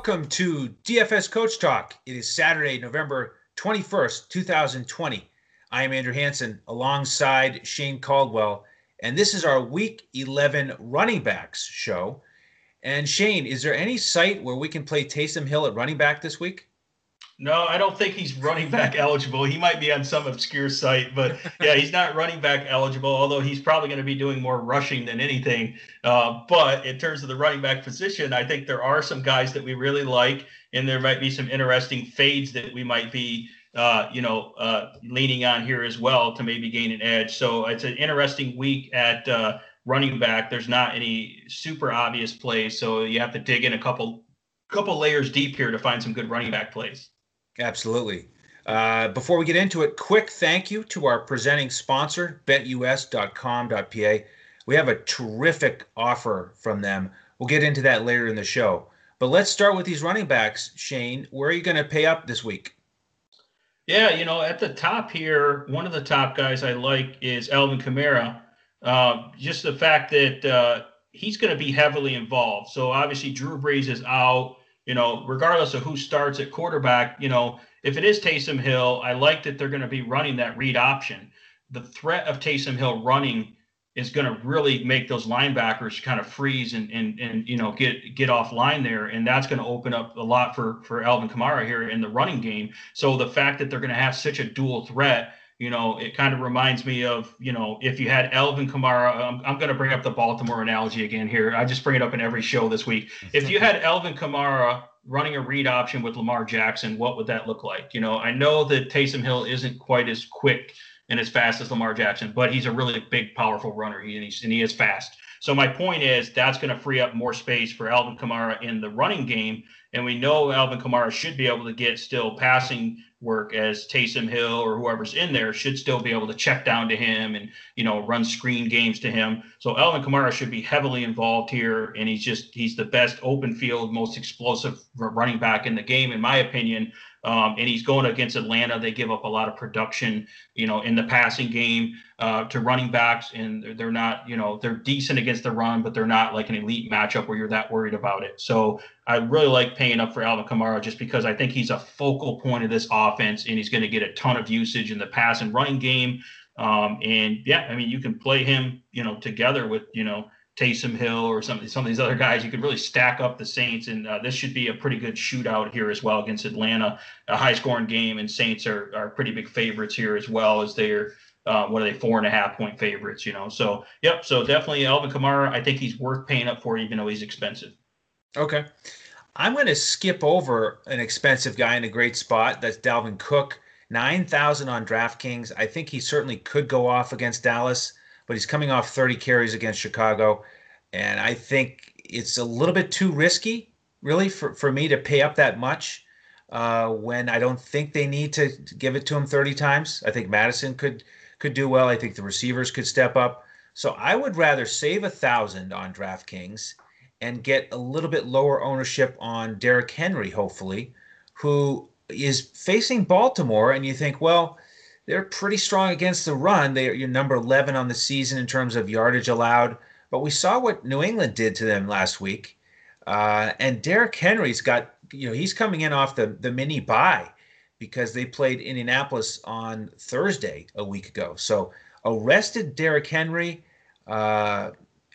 welcome to DFS Coach Talk. It is Saturday, November 21st, 2020. I am Andrew Hanson alongside Shane Caldwell, and this is our Week 11 running backs show. And Shane, is there any site where we can play Taysom Hill at running back this week? No, I don't think he's running back eligible. He might be on some obscure site, but yeah, he's not running back eligible, although he's probably going to be doing more rushing than anything. Uh, but in terms of the running back position, I think there are some guys that we really like, and there might be some interesting fades that we might be, uh, you know, uh, leaning on here as well to maybe gain an edge. So it's an interesting week at uh, running back. There's not any super obvious plays, so you have to dig in a couple couple layers deep here to find some good running back plays. Absolutely. Uh, before we get into it, quick thank you to our presenting sponsor, betus.com.pa. We have a terrific offer from them. We'll get into that later in the show. But let's start with these running backs. Shane, where are you going to pay up this week? Yeah, you know, at the top here, one of the top guys I like is Alvin Kamara. Uh, just the fact that uh, he's going to be heavily involved. So obviously, Drew Brees is out you know, regardless of who starts at quarterback, you know, if it is Taysom Hill, I like that they're going to be running that read option. The threat of Taysom Hill running is going to really make those linebackers kind of freeze and and and you know get get offline there, and that's going to open up a lot for for Alvin Kamara here in the running game. So the fact that they're going to have such a dual threat you know, it kind of reminds me of, you know, if you had Alvin Kamara, I'm, I'm going to bring up the Baltimore analogy again here. I just bring it up in every show this week. If you had Alvin Kamara running a read option with Lamar Jackson, what would that look like? You know, I know that Taysom Hill isn't quite as quick and as fast as Lamar Jackson, but he's a really big, powerful runner. He, and, he's, and he is fast. So my point is that's going to free up more space for Alvin Kamara in the running game. And we know Alvin Kamara should be able to get still passing work as Taysom Hill or whoever's in there should still be able to check down to him and you know run screen games to him. So Alvin Kamara should be heavily involved here, and he's just he's the best open field, most explosive running back in the game, in my opinion. Um, and he's going against Atlanta. They give up a lot of production, you know, in the passing game uh, to running backs, and they're, not, you know, they're decent against the run, but they're not like an elite matchup where you're that worried about it. So I really like paying up for Alvin Kamara just because I think he's a focal point of this offense, and he's going to get a ton of usage in the pass and running game. Um, and yeah, I mean, you can play him, you know, together with, you know, Taysom Hill or some some of these other guys, you could really stack up the Saints, and uh, this should be a pretty good shootout here as well against Atlanta, a high scoring game, and Saints are are pretty big favorites here as well as they're uh, what are they four and a half point favorites, you know? So yep, so definitely Alvin Kamara, I think he's worth paying up for even though he's expensive. Okay, I'm going to skip over an expensive guy in a great spot. That's Dalvin Cook, nine thousand on DraftKings. I think he certainly could go off against Dallas but he's coming off 30 carries against Chicago. And I think it's a little bit too risky, really, for, for me to pay up that much uh, when I don't think they need to, give it to him 30 times. I think Mattison could could do well. I think the receivers could step up. So I would rather save a thousand on DraftKings and get a little bit lower ownership on Derrick Henry, hopefully, who is facing Baltimore. And you think, well, they're pretty strong against the run. They are number 11 on the season in terms of yardage allowed. But we saw what New England did to them last week. Uh, and Derrick Henry's got, you know, he's coming in off the, the mini bye because they played Indianapolis on Thursday a week ago. So arrested Derrick Henry. Uh,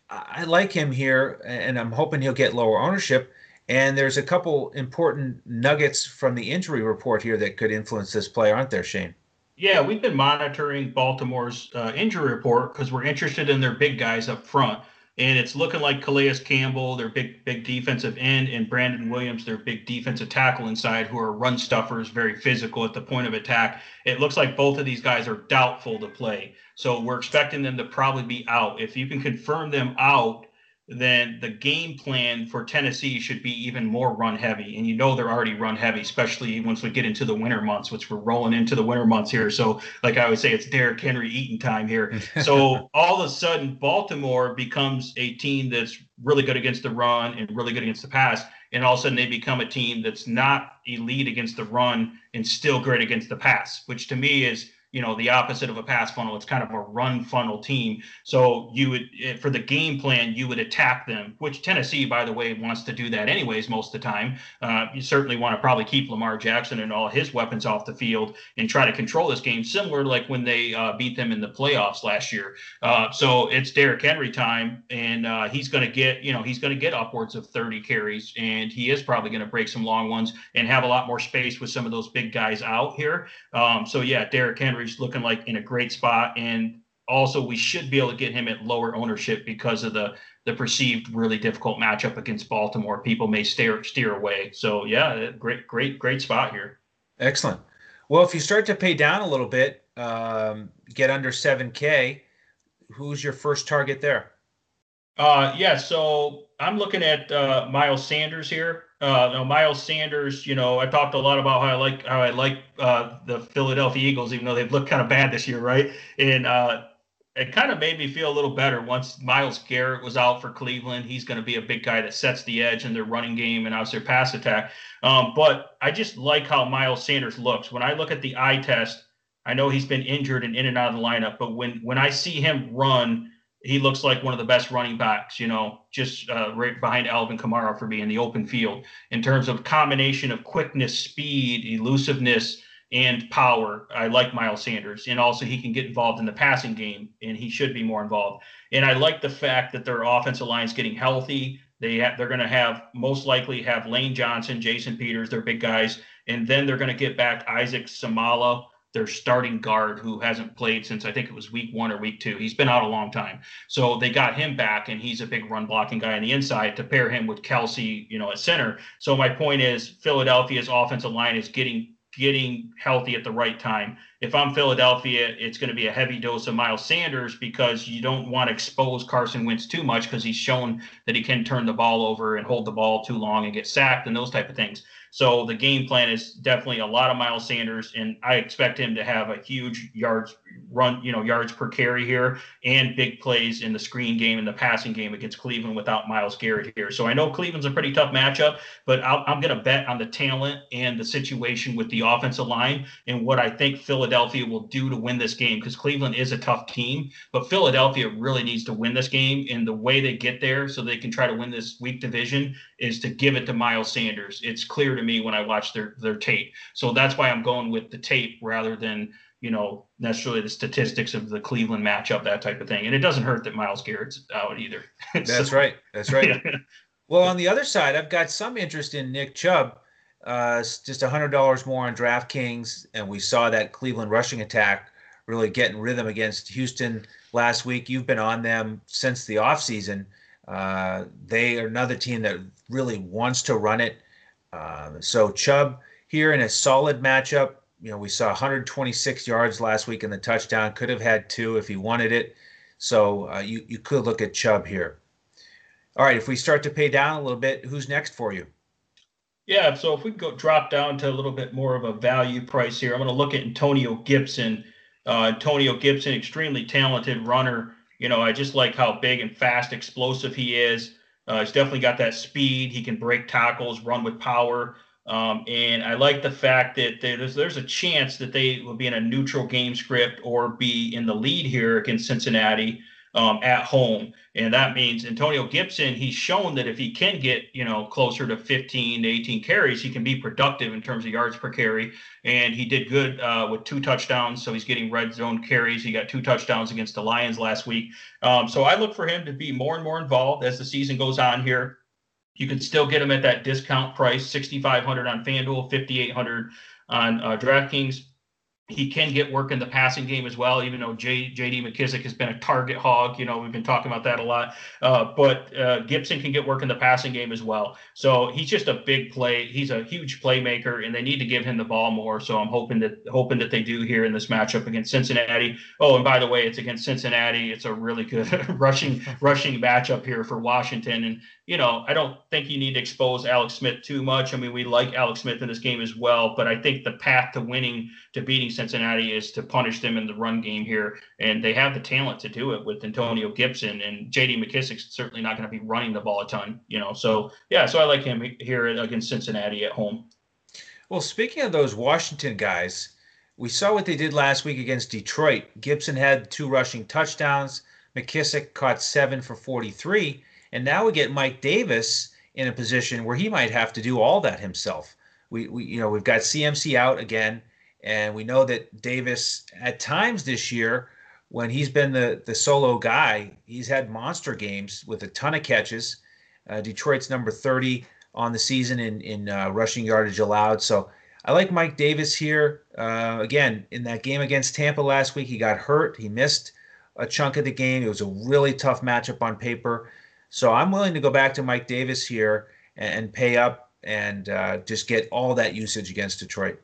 I like him here, and I'm hoping he'll get lower ownership. And there's a couple important nuggets from the injury report here that could influence this play, aren't there, Shane? Yeah, we've been monitoring Baltimore's uh, injury report because we're interested in their big guys up front. And it's looking like Calais Campbell, their big, big defensive end, and Brandon Williams, their big defensive tackle inside, who are run stuffers, very physical at the point of attack. It looks like both of these guys are doubtful to play. So we're expecting them to probably be out. If you can confirm them out, then the game plan for Tennessee should be even more run heavy. And you know they're already run heavy, especially once we get into the winter months, which we're rolling into the winter months here. So, like I would say, it's Derrick Henry eating time here. so all of a sudden, Baltimore becomes a team that's really good against the run and really good against the pass. And all of a sudden, they become a team that's not elite against the run and still great against the pass, which to me is you know the opposite of a pass funnel. It's kind of a run funnel team. So you would eh, for the game plan you would attack them which tennessee by the way wants to do that anyways most of the time. Uh, you certainly want to probably keep lamar jackson and all his weapons off the field and try to control this game similar like when they uh, beat them in the playoffs last year. Uh, so it's Derrick henry time and uh, he's going to get you know he's going to get upwards of 30 carries and he is probably going to break some long ones and have a lot more space with some of those big guys out here. Um, so yeah Derrick henry looking like in a great spot. And also, we should be able to get him at lower ownership because of the the perceived really difficult matchup against Baltimore. People may steer steer away. So yeah, great, great, great spot here. Excellent. Well, if you start to pay down a little bit, um, get under seven K, who's your first target there? Uh, yeah, so I'm looking at uh, Miles Sanders here. Uh, no, Miles Sanders, you know, I talked a lot about how I like how I like uh, the Philadelphia Eagles, even though they've looked kind of bad this year, right? And uh, it kind of made me feel a little better once Myles Garrett was out for Cleveland. He's going to be a big guy that sets the edge in their running game and obviously their pass attack. Um, but I just like how Miles Sanders looks. When I look at the eye test, I know he's been injured and in and out of the lineup, but when when I see him run he looks like one of the best running backs, you know, just uh, right behind Alvin Kamara for being the open field in terms of combination of quickness, speed, elusiveness, and power. I like Miles Sanders, and also he can get involved in the passing game, and he should be more involved. And I like the fact that their offensive line is getting healthy. They have, they're going to have most likely have Lane Johnson, Jason Peters, they're big guys, and then they're going to get back Isaac Seumalo their starting guard who hasn't played since I think it was week one or week two. He's been out a long time. So they got him back, and he's a big run blocking guy on the inside to pair him with Kelce, you know, at center. So my point is Philadelphia's offensive line is getting getting healthy at the right time. If I'm Philadelphia, it's going to be a heavy dose of Miles Sanders because you don't want to expose Carson Wentz too much because he's shown that he can turn the ball over and hold the ball too long and get sacked and those type of things. So the game plan is definitely a lot of Miles Sanders, and I expect him to have a huge yards run, you know, yards per carry here and big plays in the screen game and the passing game against Cleveland without Myles Garrett here. So I know Cleveland's a pretty tough matchup, but i am going to bet on the talent and the situation with the offensive line and what I think Philadelphia will do to win this game because Cleveland is a tough team, but Philadelphia really needs to win this game. And the way they get there so they can try to win this weak division is to give it to Miles Sanders. It's clear to me when I watch their their tape. So that's why I'm going with the tape rather than you know, necessarily the statistics of the Cleveland matchup, that type of thing. And it doesn't hurt that Myles Garrett's out either. That's so, right. That's right. well, on the other side, I've got some interest in Nick Chubb. Uh, just a hundred dollars more on DraftKings, and we saw that Cleveland rushing attack really getting rhythm against Houston last week. You've been on them since the offseason. Uh, they are another team that really wants to run it. Uh, so Chubb here in a solid matchup you know, we saw 126 yards last week in the touchdown. Could have had two if he wanted it. So uh, you you could look at Chubb here. All right, if we start to pay down a little bit, who's next for you? Yeah, so if we go drop down to a little bit more of a value price here, I'm going to look at Antonio Gibson. Uh, Antonio Gibson, extremely talented runner. You know, I just like how big and fast, explosive he is. Uh, he's definitely got that speed. He can break tackles, run with power. Um, and I like the fact that there's there's a chance that they will be in a neutral game script or be in the lead here against Cincinnati um, at home. And that means Antonio Gibson, he's shown that if he can get, you know, closer to 15 to 18 carries, he can be productive in terms of yards per carry. And he did good uh, with two touchdowns. So he's getting red zone carries. He got two touchdowns against the Lions last week. Um, so I look for him to be more and more involved as the season goes on here. You can still get him at that discount price, 6,500 on FanDuel, 5,800 on uh, DraftKings he can get work in the passing game as well, even though J, J.D. McKissic has been a target hog. You know, we've been talking about that a lot. Uh, but uh, Gibson can get work in the passing game as well. So he's just a big play. He's a huge playmaker, and they need to give him the ball more. So I'm hoping that hoping that they do here in this matchup against Cincinnati. Oh, and by the way, it's against Cincinnati. It's a really good rushing rushing matchup here for Washington. And you know, I don't think you need to expose Alex Smith too much. I mean, we like Alex Smith in this game as well, but I think the path to winning, to beating Cincinnati, is to punish them in the run game here, and they have the talent to do it with Antonio Gibson and J.D. McKissic's certainly not going to be running the ball a ton, you know. So yeah, so I like him here against Cincinnati at home. Well, speaking of those Washington guys, we saw what they did last week against Detroit. Gibson had two rushing touchdowns. McKissic caught seven for 43. And now we get Mike Davis in a position where he might have to do all that himself. We, we you know, we've got CMC out again, and we know that Davis at times this year, when he's been the the solo guy, he's had monster games with a ton of catches. Uh, Detroit's number 30 on the season in in uh, rushing yardage allowed. So I like Mike Davis here. Uh, again, in that game against Tampa last week, he got hurt. He missed a chunk of the game. It was a really tough matchup on paper. So I'm willing to go back to Mike Davis here and, and pay up and uh, just get all that usage against Detroit.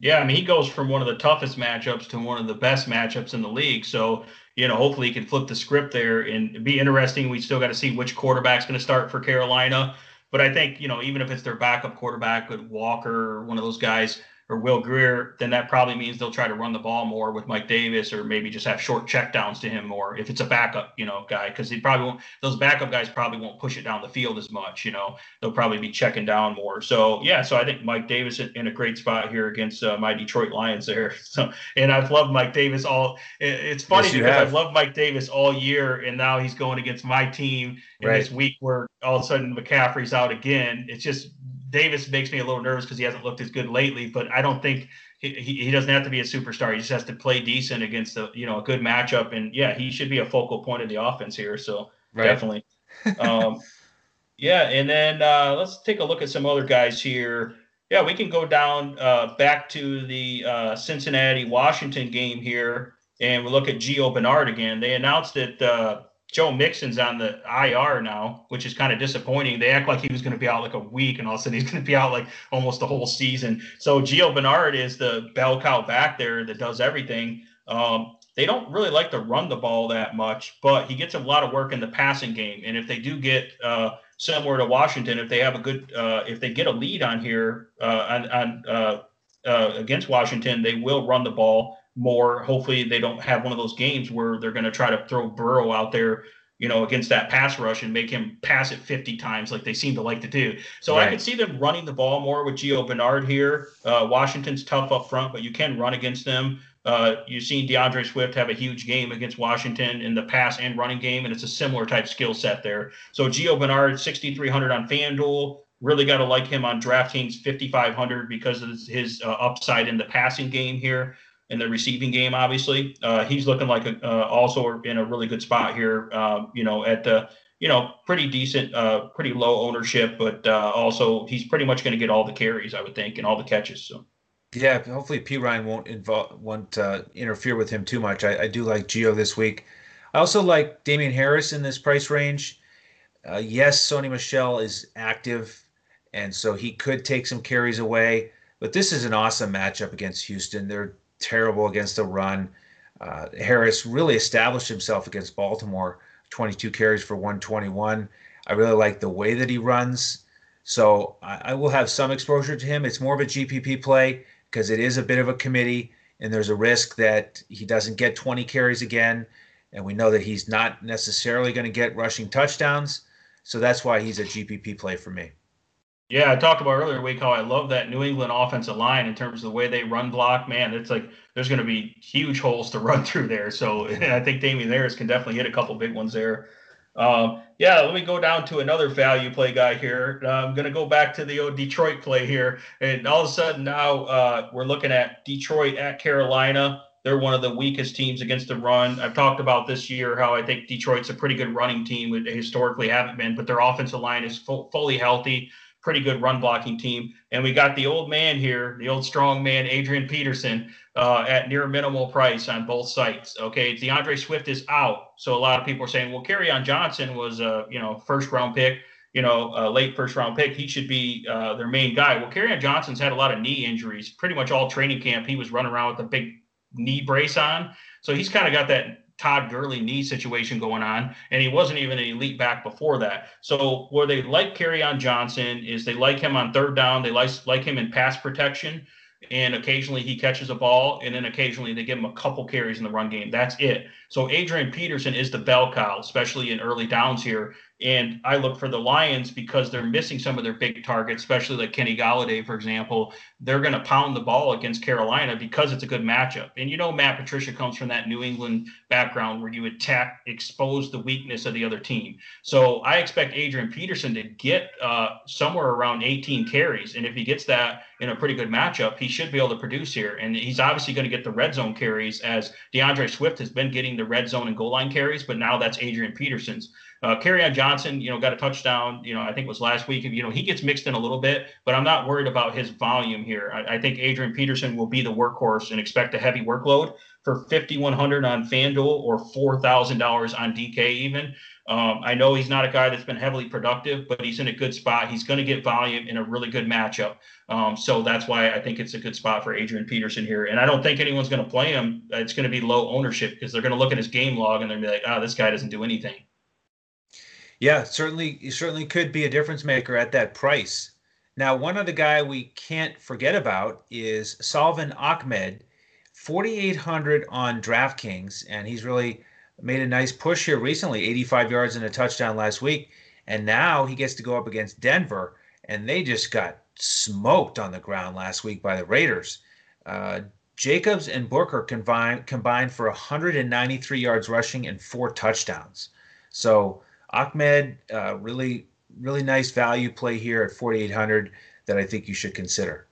Yeah, I mean, he goes from one of the toughest matchups to one of the best matchups in the league. So, you know, hopefully he can flip the script there and be interesting. We still got to see which quarterback's going to start for Carolina. But I think, you know, even if it's their backup quarterback with Walker or one of those guys, or Will Grier, then that probably means they'll try to run the ball more with Mike Davis, or maybe just have short checkdowns to him more if it's a backup, you know, guy, because he probably won't. Those backup guys probably won't push it down the field as much, you know. They'll probably be checking down more. So yeah, so I think Mike Davis in, a great spot here against uh, my Detroit Lions there. So and I've loved Mike Davis all. It's funny yes, because have. I've loved Mike Davis all year, and now he's going against my team in right. this week where all of a sudden McCaffrey's out again. It's just Davis makes me a little nervous because he hasn't looked as good lately, but I don't think he, he doesn't have to be a superstar. He just has to play decent against a you know a good matchup, and yeah, he should be a focal point of the offense here. So right. definitely, um, yeah. And then uh, let's take a look at some other guys here. Yeah, we can go down uh, back to the uh, Cincinnati Washington game here, and we look at Gio Bernard again. They announced that uh, Joe Mixon's on the IR now, which is kind of disappointing. They act like he was going to be out like a week, and all of a sudden he's going to be out like almost the whole season. So Gio Bernard is the bell cow back there that does everything. Um, they don't really like to run the ball that much, but he gets a lot of work in the passing game. And if they do get uh, similar to Washington, if they have a good, uh, if they get a lead on here uh, on, on uh, uh, against Washington, they will run the ball more. Hopefully, they don't have one of those games where they're going to try to throw Burrow out there, you know, against that pass rush and make him pass it 50 times like they seem to like to do. So right. I could see them running the ball more with Gio Bernard here. Uh, Washington's tough up front, but you can run against them. Uh, you've seen D'Andre Swift have a huge game against Washington in the pass and running game, and it's a similar type skill set there. So Gio Bernard, 6,300 on FanDuel. Really got to like him on DraftKings 5,500 because of his uh, upside in the passing game here in the receiving game. Obviously, uh, he's looking like a, uh, also in a really good spot here. Uh, you know, at the you know pretty decent, uh, pretty low ownership, but uh, also he's pretty much going to get all the carries, I would think, and all the catches. So. Yeah, hopefully Perine won't involve won't uh, interfere with him too much. I, I, do like Gio this week. I also like Damien Harris in this price range. yes, Sony Michel is active, and so he could take some carries away. But this is an awesome matchup against Houston. They're terrible against the run. Uh, Harris really established himself against Baltimore, 22 carries for 121. I really like the way that he runs. So I, I will have some exposure to him. It's more of a GPP play because it is a bit of a committee, and there's a risk that he doesn't get 20 carries again. And we know that he's not necessarily going to get rushing touchdowns. So that's why he's a GPP play for me. Yeah, I talked about earlier week how I love that New England offensive line in terms of the way they run block. Man, it's like there's going to be huge holes to run through there. So I think Damien Harris can definitely hit a couple big ones there. Um, yeah, let me go down to another value play guy here. Uh, I'm going to go back to the old Detroit play here. And all of a sudden now uh, we're looking at Detroit at Carolina. They're one of the weakest teams against the run. I've talked about this year how I think Detroit's a pretty good running team. They historically haven't been, but their offensive line is full, fully healthy pretty good run blocking team. And we got the old man here, the old strong man, Adrian Peterson, uh, at near minimal price on both sites. Okay, D'Andre Swift is out, so a lot of people are saying, well, Kerryon Johnson was a you know first round pick, you know, a late first round pick. He should be uh, their main guy. Well, Kerryon Johnson's had a lot of knee injuries. Pretty much all training camp, he was running around with a big knee brace on, so he's kind of got that Todd Gurley knee situation going on, and he wasn't even an elite back before that. So where they like Kerryon Johnson is they like him on third down, they like like him in pass protection, and occasionally he catches a ball, and then occasionally they give him a couple carries in the run game. That's it. So Adrian Peterson is the bell cow, especially in early downs here. And I look for the Lions because they're missing some of their big targets, especially like Kenny Golladay, for example. They're going to pound the ball against Carolina because it's a good matchup. And you know, Matt Patricia comes from that New England background where you attack, expose the weakness of the other team. So I expect Adrian Peterson to get uh, somewhere around 18 carries. And if he gets that in a pretty good matchup, he should be able to produce here. And he's obviously going to get the red zone carries as D'Andre Swift has been getting the red zone and goal line carries, but now that's Adrian Peterson's. Uh, on Johnson, you know, got a touchdown. You know, I think it was last week. You know, he gets mixed in a little bit, but I'm not worried about his volume here. I, I think Adrian Peterson will be the workhorse and expect a heavy workload for 5100 on FanDuel or $4,000 on DK even. Um, I know he's not a guy that's been heavily productive, but he's in a good spot. He's going to get volume in a really good matchup. Um, so that's why I think it's a good spot for Adrian Peterson here. And I don't think anyone's going to play him. It's going to be low ownership because they're going to look at his game log and they're going to be like, oh, this guy doesn't do anything. Yeah, certainly, certainly could be a difference maker at that price. Now, one other guy we can't forget about is Salvon Ahmed, 4,800 on DraftKings, and he's really made a nice push here recently 85 yards and a touchdown last week. And now he gets to go up against Denver, and they just got smoked on the ground last week by the Raiders. Uh, Jacobs and Booker combined combined for 193 yards rushing and four touchdowns. So Ahmed, uh, really really nice value play here at 4,800 that I think you should consider.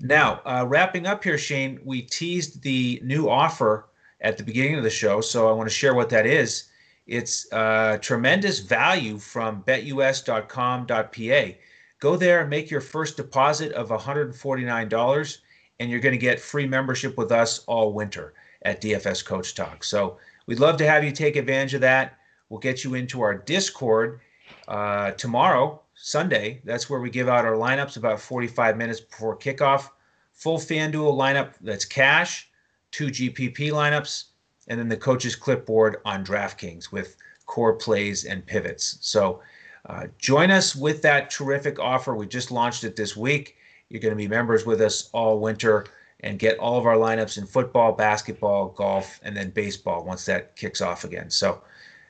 Now, uh, wrapping up here, Shane, we teased the new offer at the beginning of the show, so I want to share what that is. It's uh, tremendous value from betus.com.pa. Go there and make your first deposit of $149, and you're going to get free membership with us all winter at DFS Coach Talk. So we'd love to have you take advantage of that. We'll get you into our Discord uh, tomorrow, Sunday. That's where we give out our lineups about 45 minutes before kickoff. Full FanDuel lineup that's cash two GPP lineups, and then the coach's clipboard on DraftKings with core plays and pivots. So uh, join us with that terrific offer. We just launched it this week. You're going to be members with us all winter and get all of our lineups in football, basketball, golf, and then baseball once that kicks off again. So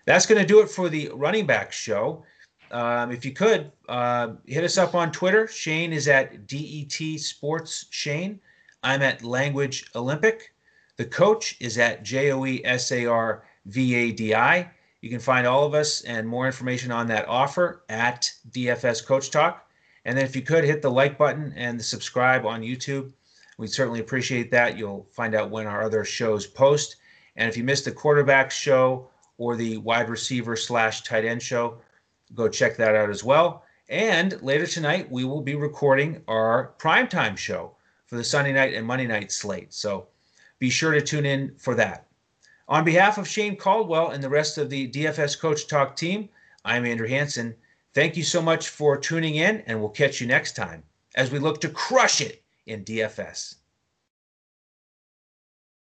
that's going to do it for the running back show. Um, if you could, uh, hit us up on Twitter. Shane is at DET Sports Shane. I'm at Language Olympic. The coach is at J O E S A R V A D I. You can find all of us and more information on that offer at DFS Coach Talk. And then if you could hit the like button and subscribe on YouTube, we'd certainly appreciate that. You'll find out when our other shows post. And if you missed the quarterback show or the wide receiver slash tight end show, go check that out as well. And later tonight, we will be recording our primetime show for the Sunday night and Monday night slate. So be sure to tune in for that. On behalf of Shane Caldwell and the rest of the DFS Coach Talk team, I'm Andrew Hanson. Thank you so much for tuning in, and we'll catch you next time as we look to crush it in DFS.